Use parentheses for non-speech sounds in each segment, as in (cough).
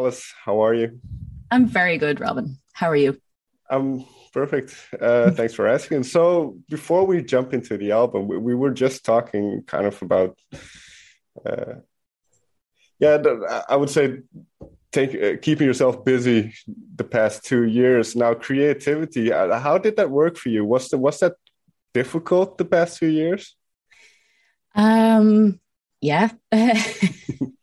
Alice. How are you? I'm very good, Robin. How are you? I'm perfect. Uh, (laughs) thanks for asking. So, before we jump into the album, we, we were just talking kind of about, uh, yeah, I would say take uh, keeping yourself busy the past two years. Now, creativity. Uh, how did that work for you? Was the was that difficult the past two years? Um. Yeah. (laughs)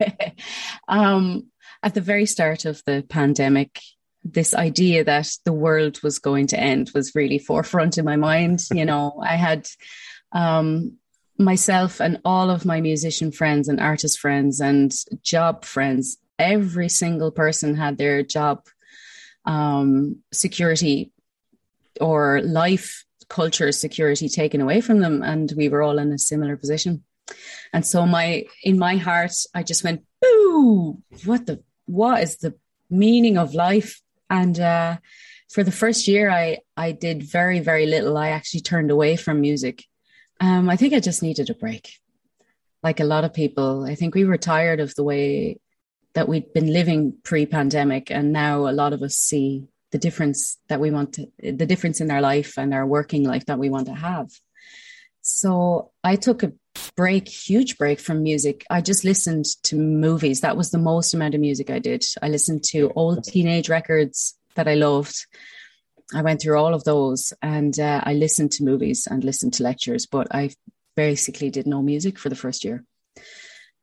(laughs) um at the very start of the pandemic, this idea that the world was going to end was really forefront in my mind. You (laughs) know, I had um, myself and all of my musician friends and artist friends and job friends, every single person had their job um, security or life culture security taken away from them. And we were all in a similar position. And so my in my heart, I just went, boo, what the what is the meaning of life? And uh, for the first year, I I did very very little. I actually turned away from music. Um, I think I just needed a break. Like a lot of people, I think we were tired of the way that we'd been living pre-pandemic, and now a lot of us see the difference that we want to, the difference in our life and our working life that we want to have. So I took a break, huge break from music. I just listened to movies. That was the most amount of music I did. I listened to old teenage records that I loved. I went through all of those and uh, I listened to movies and listened to lectures, but I basically did no music for the first year.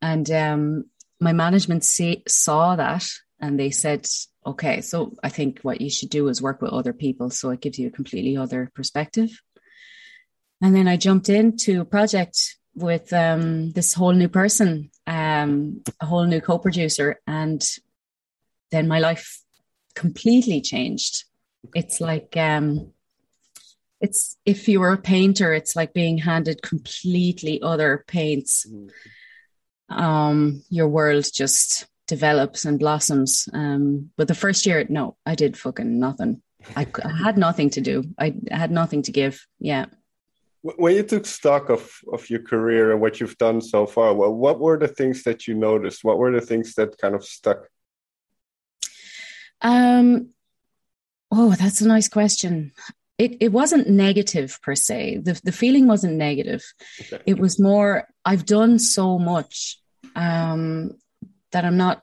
And um, my management see, saw that and they said, okay, so I think what you should do is work with other people. So it gives you a completely other perspective. And then I jumped into a project with um, this whole new person, um, a whole new co-producer, and then my life completely changed. It's like um, it's if you were a painter, it's like being handed completely other paints. Um, your world just develops and blossoms. Um, but the first year, no, I did fucking nothing. I, I had nothing to do. I had nothing to give. Yeah when you took stock of of your career and what you've done so far well what were the things that you noticed? What were the things that kind of stuck? Um oh that's a nice question. It it wasn't negative per se. The the feeling wasn't negative. Okay. it was more i've done so much um that i'm not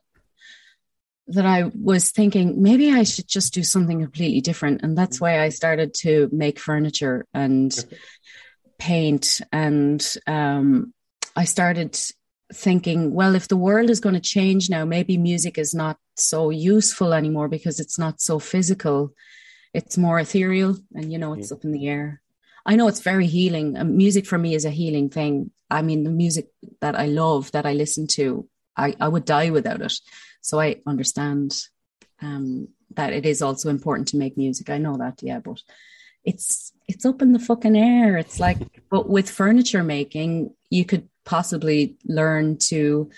that I was thinking maybe I should just do something completely different. And that's why I started to make furniture and paint and um, I started thinking, well, if the world is going to change now, maybe music is not so useful anymore because it's not so physical. It's more ethereal and, you know, it's mm. up in the air. I know it's very healing. Um, music for me is a healing thing. I mean, the music that I love, that I listen to, I, I would die without it. So I understand um, that it is also important to make music. I know that, yeah, but it's it's up in the fucking air. It's like, but with furniture making, you could possibly learn to,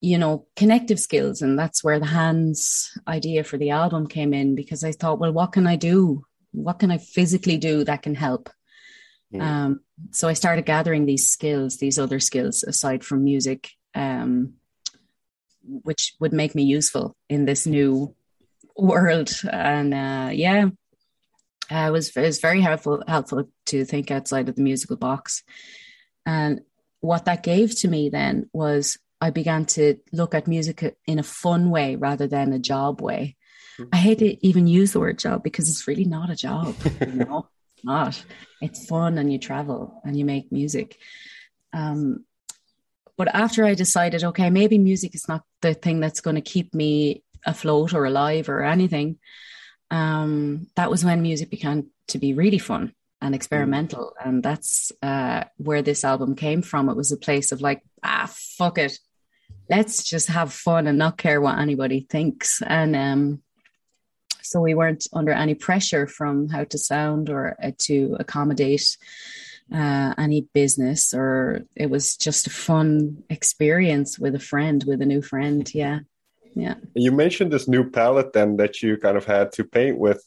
you know, connective skills. And that's where the hands idea for the album came in because I thought, well, what can I do? What can I physically do that can help? Mm. Um, so I started gathering these skills, these other skills aside from music, um, which would make me useful in this new world. And uh, yeah, uh, it was it was very helpful helpful to think outside of the musical box, and what that gave to me then was I began to look at music in a fun way rather than a job way. Mm-hmm. I hate to even use the word job because it's really not a job. You (laughs) know, it's not. It's fun, and you travel and you make music. Um, but after I decided, okay, maybe music is not the thing that's going to keep me afloat or alive or anything um, that was when music began to be really fun and experimental. Mm. And that's uh, where this album came from. It was a place of like, ah, fuck it. Let's just have fun and not care what anybody thinks. And um, so we weren't under any pressure from how to sound or uh, to accommodate uh, any business, or it was just a fun experience with a friend, with a new friend. Yeah yeah you mentioned this new palette then that you kind of had to paint with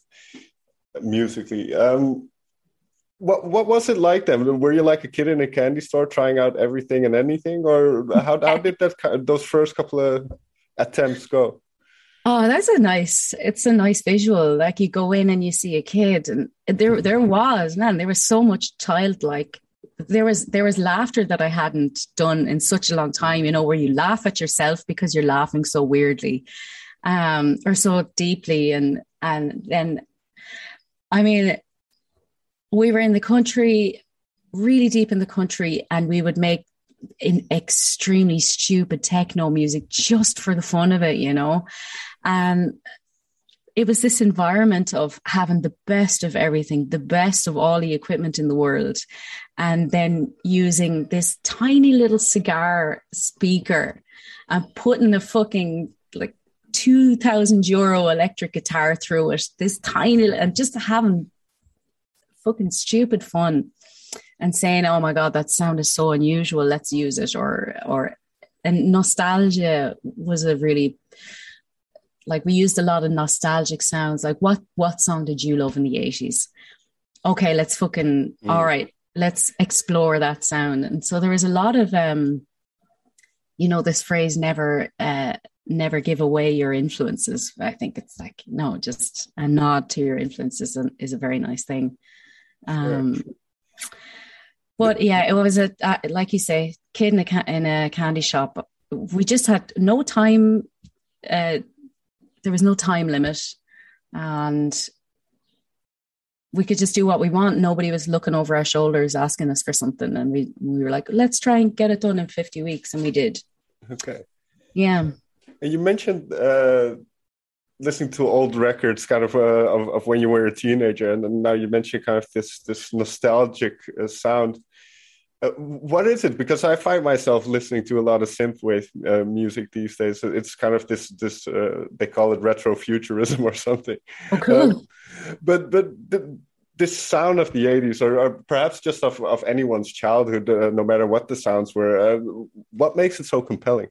musically um what what was it like then were you like a kid in a candy store trying out everything and anything or how, how did that those first couple of attempts go Oh, that's a nice. It's a nice visual. Like you go in and you see a kid, and there, there was man. There was so much childlike. There was there was laughter that I hadn't done in such a long time. You know, where you laugh at yourself because you're laughing so weirdly, um, or so deeply, and and then, I mean, we were in the country, really deep in the country, and we would make in extremely stupid techno music just for the fun of it, you know. And it was this environment of having the best of everything, the best of all the equipment in the world, and then using this tiny little cigar speaker and putting a fucking like 2000 euro electric guitar through it, this tiny, and just having fucking stupid fun and saying, "Oh my god, that sound is so unusual. Let's use it." Or or and nostalgia was a really like we used a lot of nostalgic sounds. Like what what song did you love in the eighties? Okay, let's fucking mm. all right. Let's explore that sound. And so there is a lot of um, you know, this phrase never uh never give away your influences. I think it's like no, just a nod to your influences is a very nice thing. Um, sure. But yeah, it was a uh, like you say, kid in a ca- in a candy shop. We just had no time. Uh, there was no time limit and we could just do what we want. Nobody was looking over our shoulders asking us for something. And we, we were like, let's try and get it done in 50 weeks. And we did. Okay. Yeah. And you mentioned uh, listening to old records kind of, uh, of, of when you were a teenager. And now you mentioned kind of this, this nostalgic uh, sound. Uh, what is it? Because I find myself listening to a lot of synthwave uh, music these days. It's kind of this this uh, they call it retro futurism (laughs) or something. Oh, cool. But but the, this sound of the 80s or, or, perhaps just of, of anyone's childhood uh, no matter what the sounds were uh, what makes it so compelling?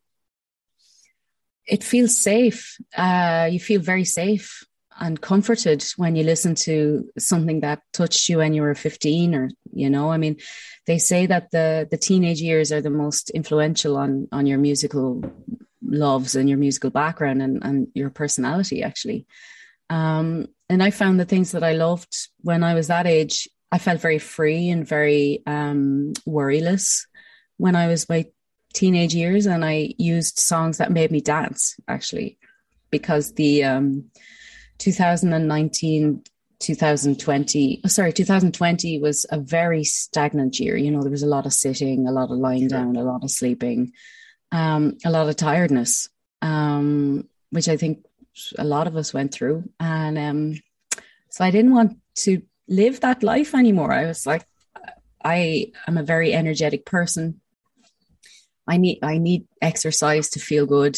It feels safe. Uh, you feel very safe and comforted when you listen to something that touched you when you were 15 or you know i mean they say that the the teenage years are the most influential on on your musical loves and your musical background and and your personality actually. Um and i found the things that i loved when i was that age i felt very free and very um worryless when i was my teenage years and i used songs that made me dance actually because the um 2019 2020 oh, sorry 2020 was a very stagnant year you know there was a lot of sitting a lot of lying sure. down a lot of sleeping um, a lot of tiredness um, which i think a lot of us went through and um, so i didn't want to live that life anymore i was like i am a very energetic person i need i need exercise to feel good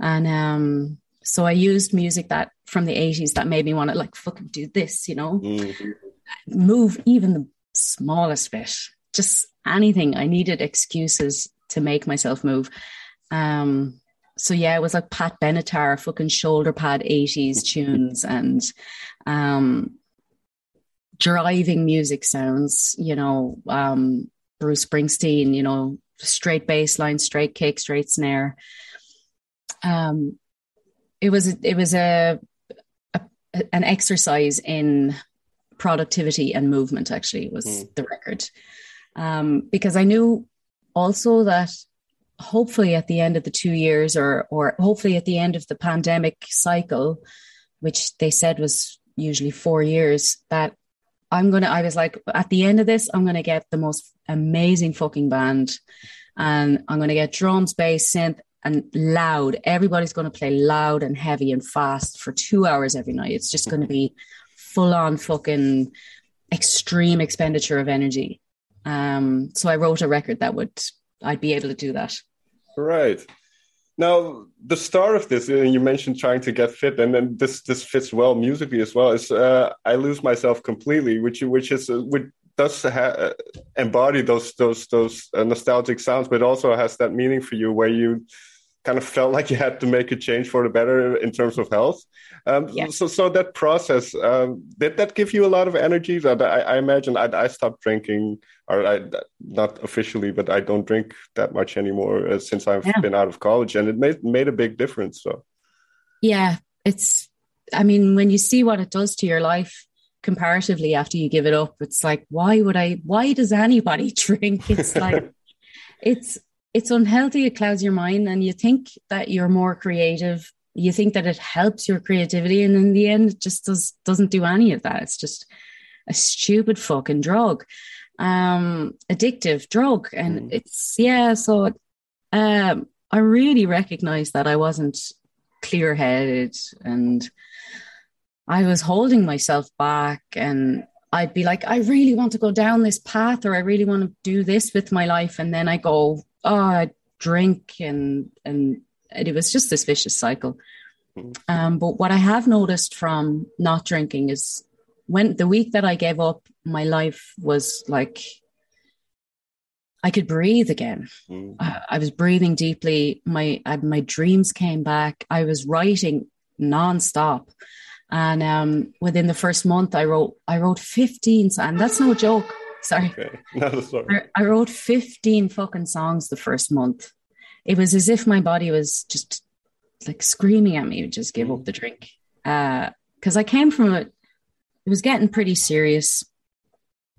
and um so I used music that from the 80s that made me want to like fucking do this, you know, mm-hmm. move even the smallest bit, just anything. I needed excuses to make myself move. Um, so yeah, it was like Pat Benatar, fucking shoulder pad 80s tunes and um, driving music sounds, you know, um, Bruce Springsteen, you know, straight bass line, straight kick, straight snare. Um, it was it was a, a an exercise in productivity and movement. Actually, was mm. the record um, because I knew also that hopefully at the end of the two years or or hopefully at the end of the pandemic cycle, which they said was usually four years, that I'm gonna I was like at the end of this, I'm gonna get the most amazing fucking band and I'm gonna get drums, bass, synth, and loud. Everybody's to play loud and heavy and fast for two hours every night. It's just to be full on fucking extreme expenditure of energy. Um, so I wrote a record that would I'd be able to do that. Right. Now, the start of this, uh, you mentioned trying to get fit, and then this this fits well musically as well. Is uh, I lose myself completely, which which is uh, which does ha- uh, embody those those those uh, nostalgic sounds, but also has that meaning for you where you kind of felt like you had to make a change for the better in terms of health. Um, yes. So, so that process um, did that give you a lot of energy? I, I imagine I, I, stopped drinking, or I, not officially, but I don't drink that much anymore uh, since I've yeah. been out of college, and it made made a big difference. So. Yeah, it's. I mean, when you see what it does to your life comparatively after you give it up, it's like, why would I? Why does anybody (laughs) drink? It's like, (laughs) it's it's unhealthy. It clouds your mind, and you think that you're more creative. You think that it helps your creativity, and in the end, it just does doesn't do any of that. It's just a stupid fucking drug, um, addictive drug, and mm. it's yeah. So, um, I really recognized that I wasn't clear headed, and I was holding myself back, and I'd be like, I really want to go down this path, or I really want to do this with my life, and then I go oh, I drink and and it was just this vicious cycle. Mm. Um, but what I have noticed from not drinking is when the week that I gave up, my life was like I could breathe again. Mm. I, I, was breathing deeply. My I, my dreams came back. I was writing nonstop, and um, within the first month, I wrote I wrote fifteen, and that's no joke. Sorry. Okay. (laughs) No, sorry. I, I wrote 15 fucking songs the first month. It was as if my body was just like screaming at me to just give up the drink. Because uh, I came from it, it was getting pretty serious.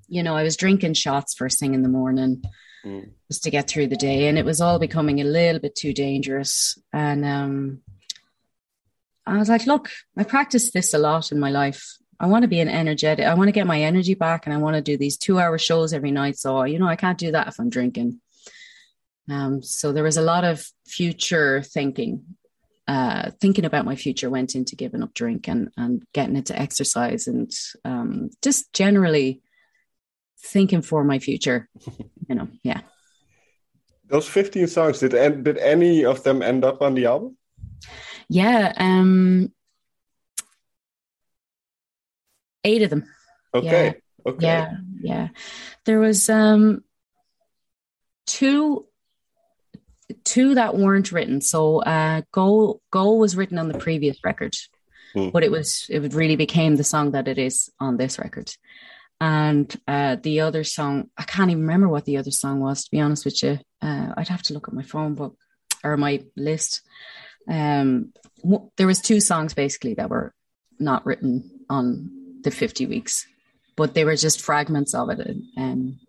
You know, I was drinking shots first thing in the morning mm. just to get through the day, and it was all becoming a little bit too dangerous. And um, I was like, look, I practiced this a lot in my life. I want to be an energetic. I want to get my energy back, and I want to do these two-hour shows every night. So you know, I can't do that if I'm drinking. Um, so there was a lot of future thinking. Uh, thinking about my future went into giving up drink and and getting into exercise and um, just generally thinking for my future. (laughs) You know, yeah. Those fifteen songs did did any of them end up on the album? Yeah, um, eight of them. Okay. Yeah. Okay. Yeah, yeah. There was um two two that weren't written. So uh Go Go was written on the previous record. Hmm. But it was it really became the song that it is on this record. And uh the other song, I can't even remember what the other song was, to be honest with you. Uh I'd have to look at my phone book or my list. Um w- there was two songs basically that were not written on the 50 weeks, but they were just fragments of it. Um,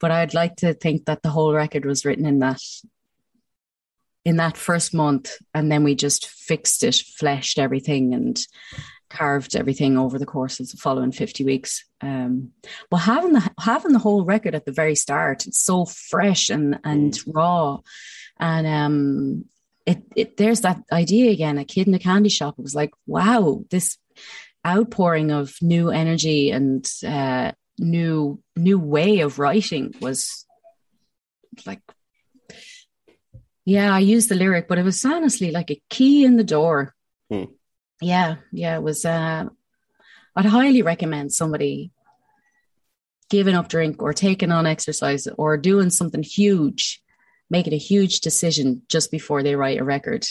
but I'd like to think that the whole record was written in that in that first month, and then we just fixed it, fleshed everything, and carved everything over the course of the following 50 weeks. Um, but having the having the whole record at the very start, it's so fresh and and mm. raw, and um, it, it there's that idea again. A kid in a candy shop. It was like, wow, this outpouring of new energy and uh, new new way of writing was like yeah i used the lyric but it was honestly like a key in the door hmm. yeah yeah it was uh i'd highly recommend somebody giving up drink or taking on exercise or doing something huge making a huge decision just before they write a record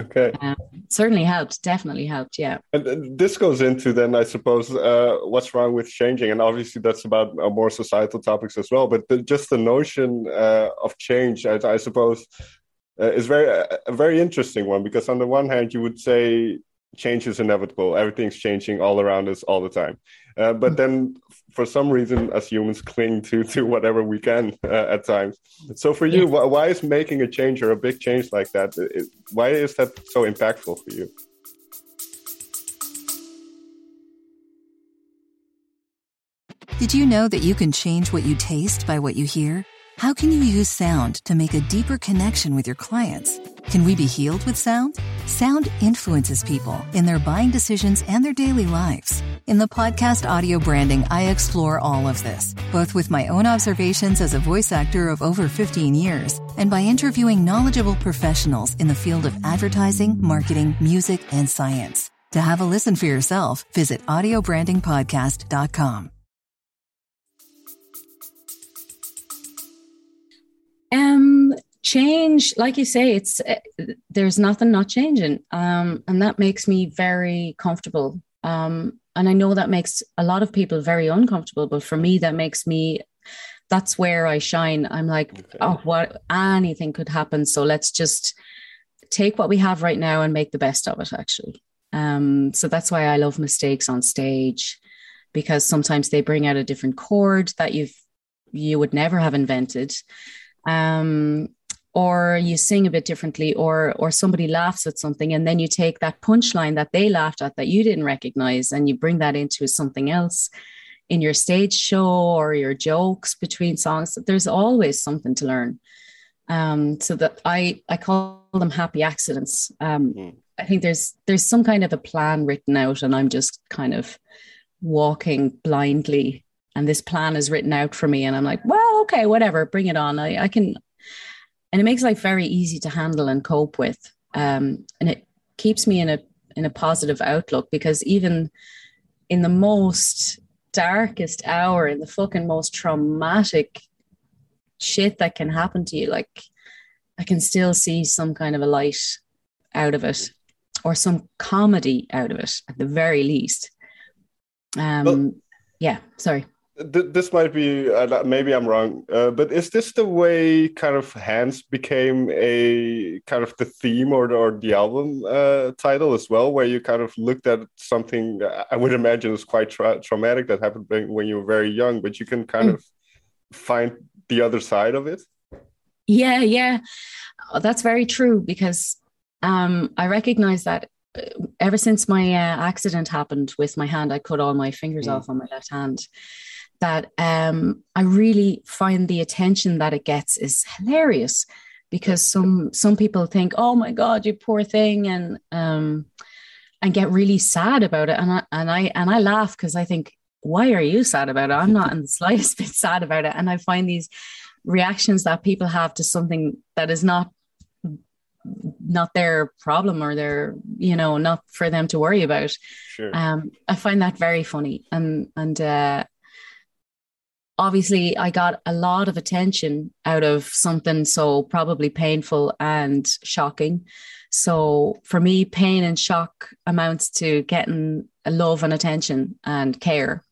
Okay. Um, certainly helped. Definitely helped. Yeah. And this goes into then, I suppose, uh, what's wrong with changing, and obviously that's about uh, more societal topics as well. But the, just the notion uh, of change, I, I suppose, uh, is very a very interesting one because on the one hand, you would say change is inevitable. Everything's changing all around us all the time. Uh, but then, for some reason, as humans, cling to to whatever we can uh, at times. So, for you, wh- why is making a change or a big change like that? It, why is that so impactful for you? Did you know that you can change what you taste by what you hear? How can you use sound to make a deeper connection with your clients? Can we be healed with sound? Sound influences people in their buying decisions and their daily lives. In the podcast Audio Branding, I explore all of this, both with my own observations as a voice actor of over 15 years and by interviewing knowledgeable professionals in the field of advertising, marketing, music, and science. To have a listen for yourself, visit audiobrandingpodcast.com. Um, change, like you say, it's uh, there's nothing not changing, um, and that makes me very comfortable. Um, and I know that makes a lot of people very uncomfortable, but for me, that makes me. That's where I shine. I'm like, okay. oh, what anything could happen. So let's just take what we have right now and make the best of it actually um, so that's why i love mistakes on stage because sometimes they bring out a different chord that you've you would never have invented um, or you sing a bit differently or or somebody laughs at something and then you take that punchline that they laughed at that you didn't recognize and you bring that into something else in your stage show or your jokes between songs there's always something to learn. Um, so that i i call them happy accidents. Um, mm. i think there's there's some kind of a plan written out and i'm just kind of walking blindly and this plan is written out for me and i'm like well okay whatever bring it on. I, I can and it makes life very easy to handle and cope with. Um, and it keeps me in a in a positive outlook because even in the most darkest hour in the fucking most traumatic shit that can happen to you like i can still see some kind of a light out of it or some comedy out of it at the very least. Um well, yeah sorry this might be uh, maybe i'm wrong uh, but is this the way kind of hands became a kind of the theme or the, or the album uh, title as well where you kind of looked at something i would imagine was quite tra traumatic that happened when you were very young but you can kind mm. of find the other side of it yeah yeah oh, that's very true because um, i recognize that uh, ever since my uh, accident happened with my hand i cut all my fingers mm. off on my left hand that um, I really find the attention that it gets is hilarious because some some people think, "Oh my God, you poor thing," and um, and get really sad about it, and I and I and I laugh because I think, "Why are you sad about it?" I'm not in the (laughs) slightest bit sad about it, and I find these reactions that people have to something that is not not their problem or their you know not for them to worry about sure. um i find that very funny and and uh obviously I got a lot of attention out of something so probably painful and shocking. So for me, pain and shock amounts to getting love and attention and care.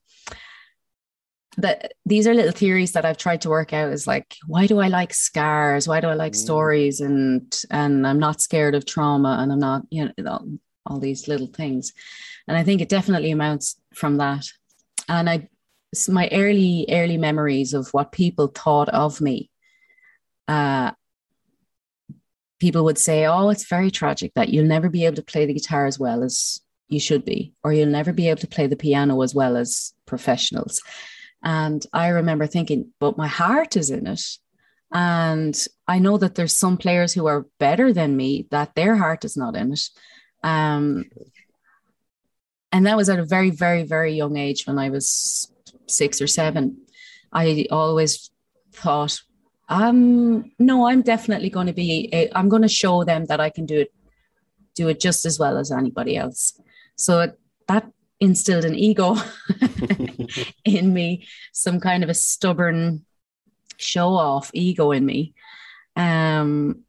That these are little theories that I've tried to work out is like, why do I like scars? Why do I like mm. stories? And and I'm not scared of trauma and I'm not, you know, all these little things. And I think it definitely amounts from that. And I my early early memories of what people thought of me. Uh, people would say oh it's very tragic that you'll never be able to play the guitar as well as you should be or you'll never be able to play the piano as well as professionals. And i remember thinking but my heart is in it. And i know that there's some players who are better than me that their heart is not in it. Um, and that was at a very very very young age when i was six or seven, I always thought, um, no, I'm definitely going to be, I'm going to show them that I can do it, do it just as well as anybody else. So that instilled an ego (laughs) in me, some kind of a stubborn show off ego in me. Um,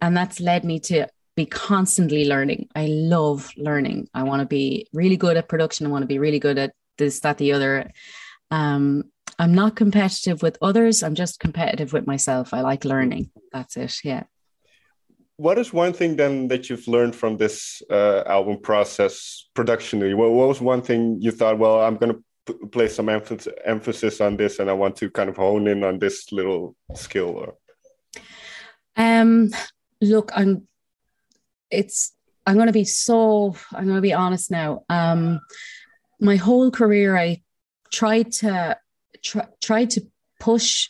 and that's led me to be constantly learning. I love learning. I want to be really good at production. I want to be really good at this, that, the other. Um, I'm not competitive with others. I'm just competitive with myself. I like learning. That's it. Yeah. What is one thing then that you've learned from this uh, album process productionally? What, what was one thing you thought, well, I'm going to place some emphasis, emphasis on this and I want to kind of hone in on this little skill? Or? Um, look, I'm, it's, I'm going to be so, I'm going to be honest now. Um, my whole career, I tried to try, tried to push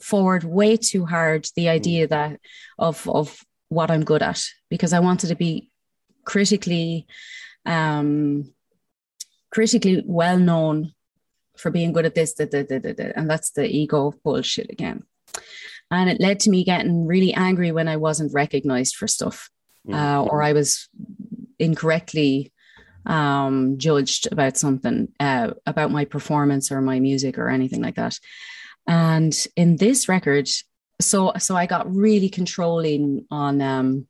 forward way too hard the idea mm. that of of what I'm good at because I wanted to be critically um critically well known for being good at this da, da, da, and that's the ego bullshit again and it led to me getting really angry when I wasn't recognized for stuff mm. uh, or I was incorrectly um, judged about something, uh, about my performance or my music or anything like that. And in this record, so so I got really controlling on um,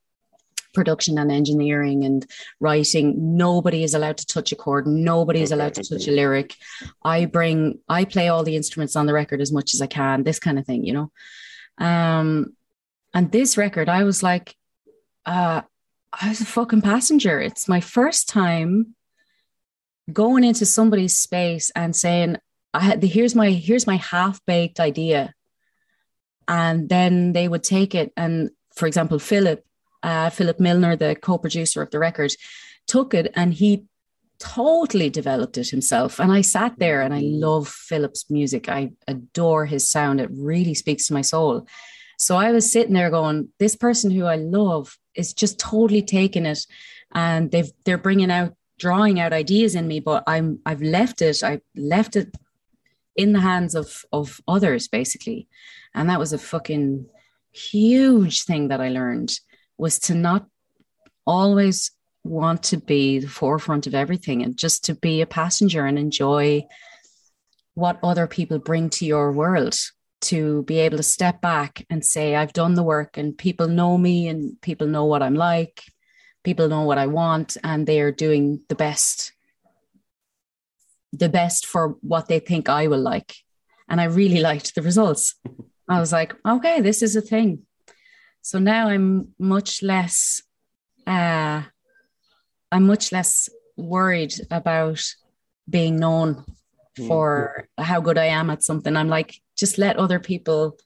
production and engineering and writing. Nobody is allowed to touch a chord. Nobody is allowed to touch a lyric. I bring, I play all the instruments on the record as much as I can. This kind of thing, you know. Um, and this record, I was like, uh, I was a fucking passenger. It's my first time going into somebody's space and saying, I had the here's my here's my half-baked idea. And then they would take it and for example, Philip, uh, Philip Milner, the co-producer of the record, took it and he totally developed it himself. And I sat there and I love Philip's music. I adore his sound. It really speaks to my soul. So I was sitting there going, this person who I love is just totally taking it. And they've they're bringing out drawing out ideas in me but i'm i've left it. I left it in the hands of of others basically. And that was a fucking huge thing that i learned was to not always want to be the forefront of everything and just to be a passenger and enjoy what other people bring to your world to be able to step back and say i've done the work and people know me and people know what i'm like. People know what i want and they are doing the best the best for what they think i will like. And i really (laughs) liked the results. I was like okay this is a thing. So now i'm much less uh i'm much less worried about being known for how good i am at something. I'm like just let other people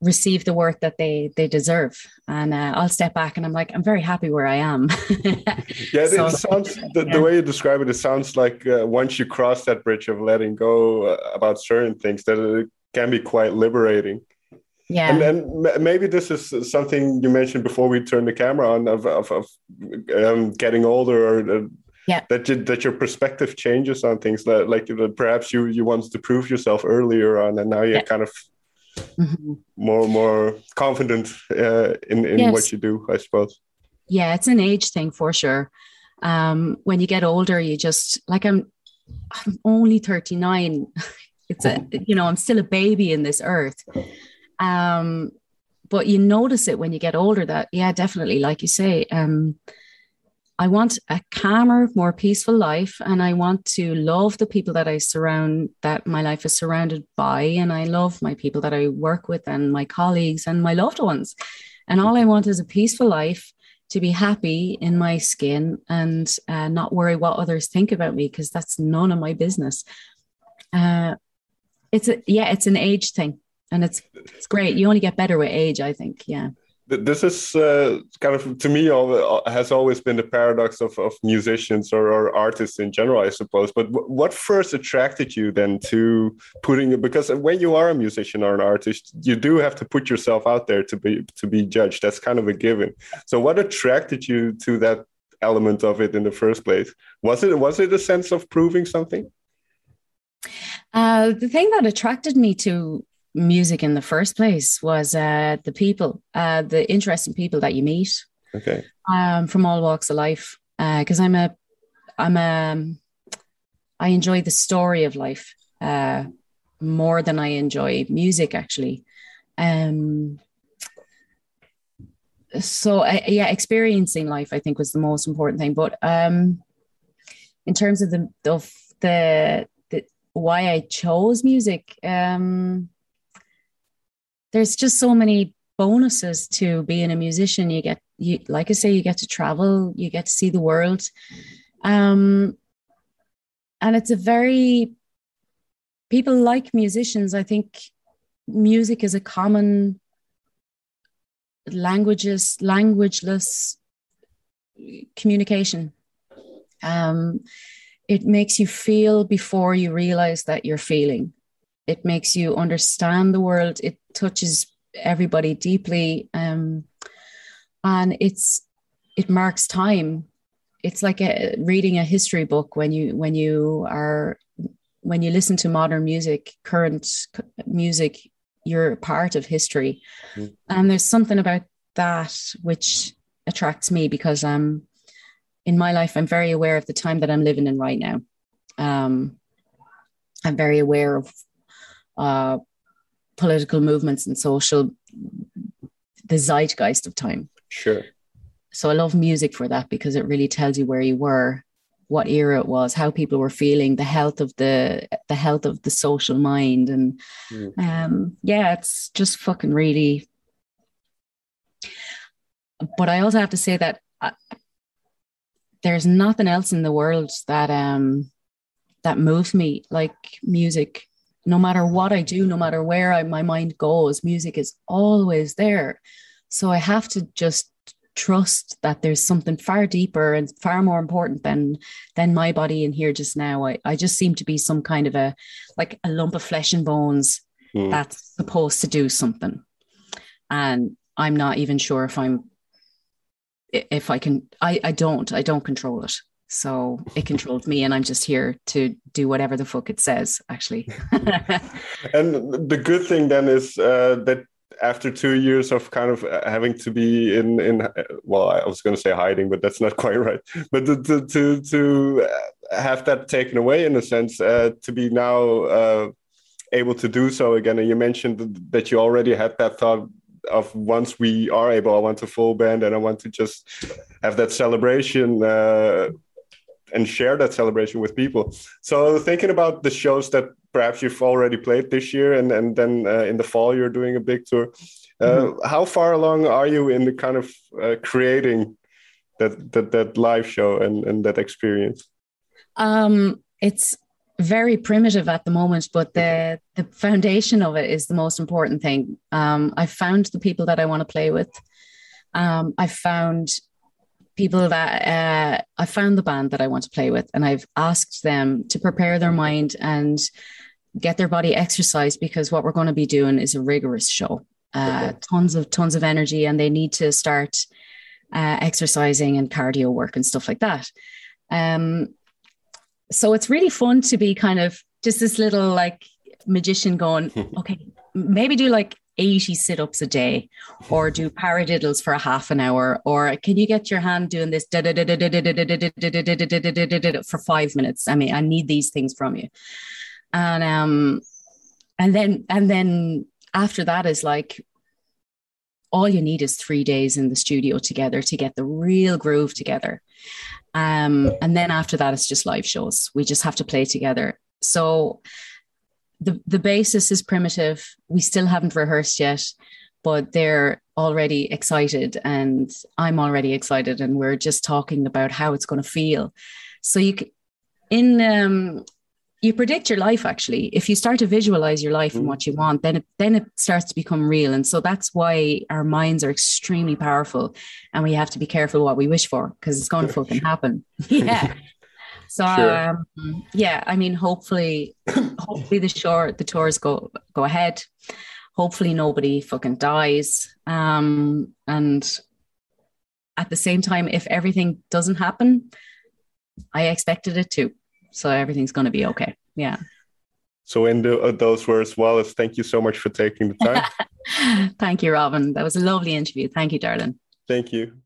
receive the work that they they deserve. And uh, i'll step back and i'm like i'm very happy where i am. (laughs) Yeah so, it sounds the, yeah. the, way you describe it it sounds like uh, once you cross that bridge of letting go uh, about certain things that it can be quite liberating. Yeah. And then maybe this is something you mentioned before we turned the camera on of, of, of um, getting older or uh, yeah that you, that your perspective changes on things that like perhaps you you wanted to prove yourself earlier on and now you're yeah. kind of mm-hmm. more more confident uh, in in yes. what you do i suppose yeah it's an age thing for sure um when you get older you just like i'm i'm only 39 (laughs) it's a you know i'm still a baby in this earth um but you notice it when you get older that yeah definitely like you say um I want a calmer, more peaceful life. And I want to love the people that I surround, that my life is surrounded by. And I love my people that I work with and my colleagues and my loved ones. And all I want is a peaceful life to be happy in my skin and uh, not worry what others think about me because that's none of my business. Uh, it's a, yeah, it's an age thing and it's, it's great. You only get better with age, I think. Yeah this is uh, kind of to me has always been the paradox of, of musicians or, or artists in general i suppose. But what first attracted you then to putting it because when you are a musician or an artist you do have to put yourself out there to be to be judged. That's kind of a given. So what attracted you to that element of it in the first place? Was it was it a sense of proving something? Uh, the thing that attracted me to music in the first place was uh, the people, uh, the interesting people that you meet. Okay. Um, from all walks of life, because uh, I'm a, I'm a, I enjoy the story of life uh, more than I enjoy music, actually. Um, so uh, yeah, experiencing life, I think, was the most important thing. But um, in terms of the of the, the why I chose music, um, there's just so many bonuses to being a musician. You get you like I say, you get to travel, you get to see the world. Um and it's a very people like musicians. I think music is a common languages, languageless communication. Um, it makes you feel before you realize that you're feeling. It makes you understand the world. It touches everybody deeply, um, and it's it marks time. It's like a, reading a history book when you when you are when you listen to modern music, current music. You're part of history, mm-hmm. and there's something about that which attracts me because I'm in my life. I'm very aware of the time that I'm living in right now. Um, I'm very aware of uh, political movements and social the zeitgeist of time. Sure. So I love music for that because it really tells you where you were, what era it was, how people were feeling, the health of the the health of the social mind, and mm. um, yeah, it's just fucking really. but I also have to say that I, uh, there's nothing else in the world that um that moves me like music. No matter what I do, no matter where I, my mind goes, music is always there. So I have to just trust that there's something far deeper and far more important than than my body in here just now. I, I just seem to be some kind of a like a lump of flesh and bones mm. that's supposed to do something. And I'm not even sure if I'm if I can I, I don't I don't control it. So it controls me and I'm just here to do whatever the fuck it says, actually. (laughs) and the good thing then is uh, that after two years of kind of uh, having to be in in well i was going to say hiding but that's not (laughs) quite right but to to to, to have that taken away in a sense uh, to be now uh, able to do so again and you mentioned that you already had that thought of once we are able i want a full band and i want to just have that celebration uh, and share that celebration with people. So thinking about the shows that perhaps you've already played this year, and and then uh, in the fall you're doing a big tour. Uh, mm-hmm. How far along are you in the kind of uh, creating that that that live show and and that experience? Um, it's very primitive at the moment, but the the foundation of it is the most important thing. Um, I found the people that I want to play with. Um, I found people that uh, I found the band that I want to play with, and I've asked them to prepare their mind and get their body exercise because what we're going to be doing is a rigorous show. Uh, tons of tons of energy, and they need to start uh, exercising and cardio work and stuff like that. Um, so it's really fun to be kind of just this little like magician going, (laughs) okay, maybe do like 80 sit-ups a day or do paradiddles for a half an hour or can you get your hand doing this for five minutes i mean i need these things from you and um and then and then after that is like all you need is three days in the studio together to get the real groove together um and then after that it's just live shows we just have to play together so the the basis is primitive. We still haven't rehearsed yet, but they're already excited, and I'm already excited, and we're just talking about how it's going to feel. So you can, in um, you predict your life actually. If you start to visualize your life and mm. what you want, then it then it starts to become real. And so that's why our minds are extremely powerful, and we have to be careful what we wish for because it's going to fucking happen. (laughs) yeah. So sure. um, yeah, I mean, hopefully, (clears throat) hopefully the short the tours go go ahead. Hopefully nobody fucking dies. Um, and at the same time, if everything doesn't happen, I expected it to. So everything's going to be okay. Yeah. So in the, uh, those words, Alice, thank you so much for taking the time. (laughs) thank you, Robin. That was a lovely interview. Thank you, darling. Thank you.